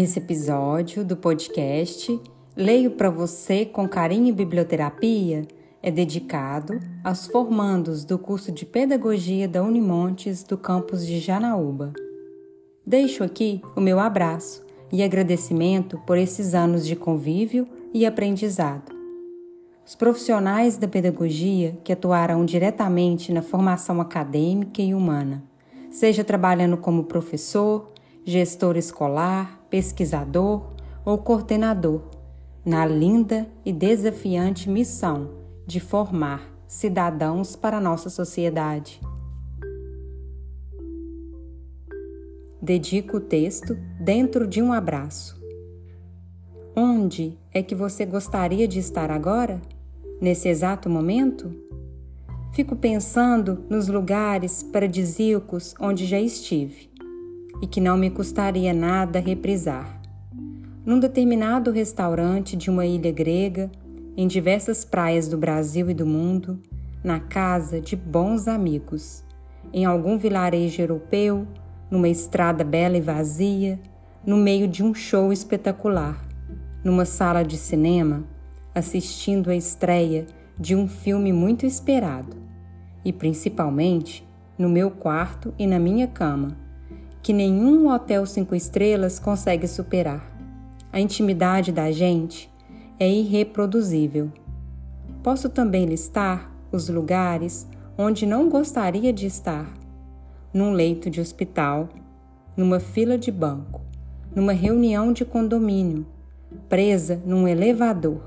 Esse episódio do podcast Leio para você com carinho e biblioterapia é dedicado aos formandos do curso de Pedagogia da Unimontes do campus de Janaúba. Deixo aqui o meu abraço e agradecimento por esses anos de convívio e aprendizado. Os profissionais da pedagogia que atuaram diretamente na formação acadêmica e humana, seja trabalhando como professor, gestor escolar, pesquisador ou coordenador, na linda e desafiante missão de formar cidadãos para nossa sociedade. Dedico o texto dentro de um abraço. Onde é que você gostaria de estar agora? Nesse exato momento? Fico pensando nos lugares paradisíacos onde já estive e que não me custaria nada reprisar. Num determinado restaurante de uma ilha grega, em diversas praias do Brasil e do mundo, na casa de bons amigos, em algum vilarejo europeu, numa estrada bela e vazia, no meio de um show espetacular, numa sala de cinema, assistindo a estreia de um filme muito esperado, e principalmente no meu quarto e na minha cama que nenhum hotel cinco estrelas consegue superar. A intimidade da gente é irreproduzível. Posso também listar os lugares onde não gostaria de estar: num leito de hospital, numa fila de banco, numa reunião de condomínio, presa num elevador,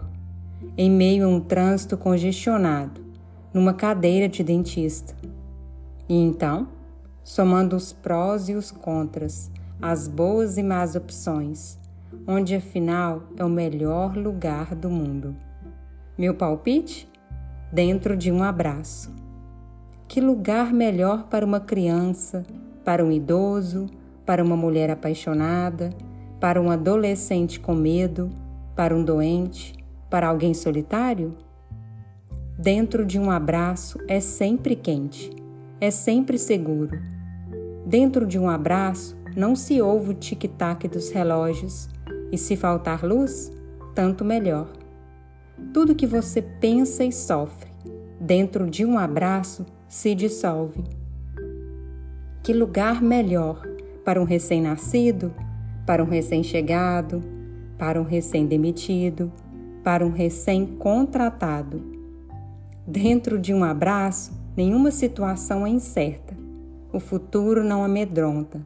em meio a um trânsito congestionado, numa cadeira de dentista. E então? Somando os prós e os contras, as boas e más opções, onde afinal é o melhor lugar do mundo. Meu palpite? Dentro de um abraço. Que lugar melhor para uma criança, para um idoso, para uma mulher apaixonada, para um adolescente com medo, para um doente, para alguém solitário? Dentro de um abraço é sempre quente é sempre seguro. Dentro de um abraço não se ouve o tic-tac dos relógios, e se faltar luz, tanto melhor. Tudo que você pensa e sofre, dentro de um abraço, se dissolve. Que lugar melhor para um recém-nascido, para um recém-chegado, para um recém-demitido, para um recém-contratado. Dentro de um abraço, Nenhuma situação é incerta. O futuro não amedronta.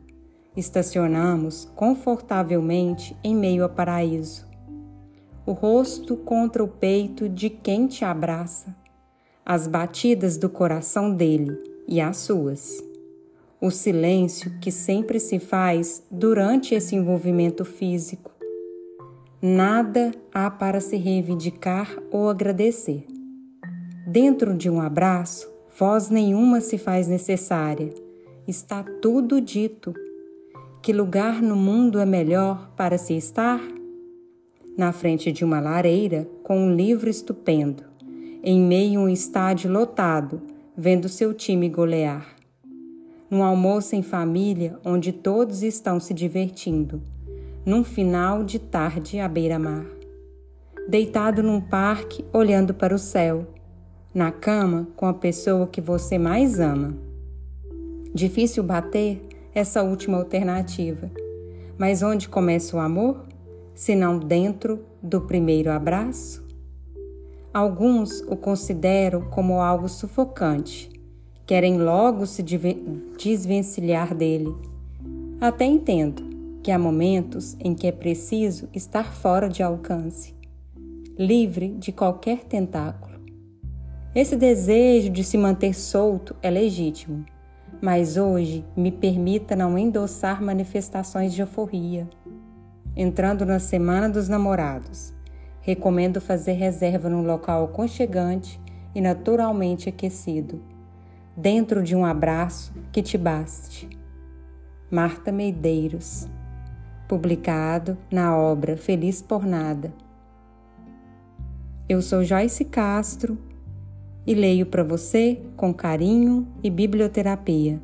Estacionamos confortavelmente em meio ao paraíso. O rosto contra o peito de quem te abraça, as batidas do coração dele e as suas. O silêncio que sempre se faz durante esse envolvimento físico. Nada há para se reivindicar ou agradecer. Dentro de um abraço, Voz nenhuma se faz necessária, está tudo dito. Que lugar no mundo é melhor para se estar? Na frente de uma lareira, com um livro estupendo, em meio a um estádio lotado, vendo seu time golear. Num almoço em família, onde todos estão se divertindo, num final de tarde à beira-mar. Deitado num parque, olhando para o céu na cama com a pessoa que você mais ama. Difícil bater essa última alternativa, mas onde começa o amor? Se não dentro do primeiro abraço? Alguns o consideram como algo sufocante, querem logo se desvencilhar dele. Até entendo que há momentos em que é preciso estar fora de alcance, livre de qualquer tentáculo esse desejo de se manter solto é legítimo, mas hoje me permita não endossar manifestações de euforia. Entrando na Semana dos Namorados, recomendo fazer reserva num local aconchegante e naturalmente aquecido, dentro de um abraço que te baste. Marta Medeiros, publicado na obra Feliz por Nada. Eu sou Joyce Castro e leio para você com carinho e biblioterapia.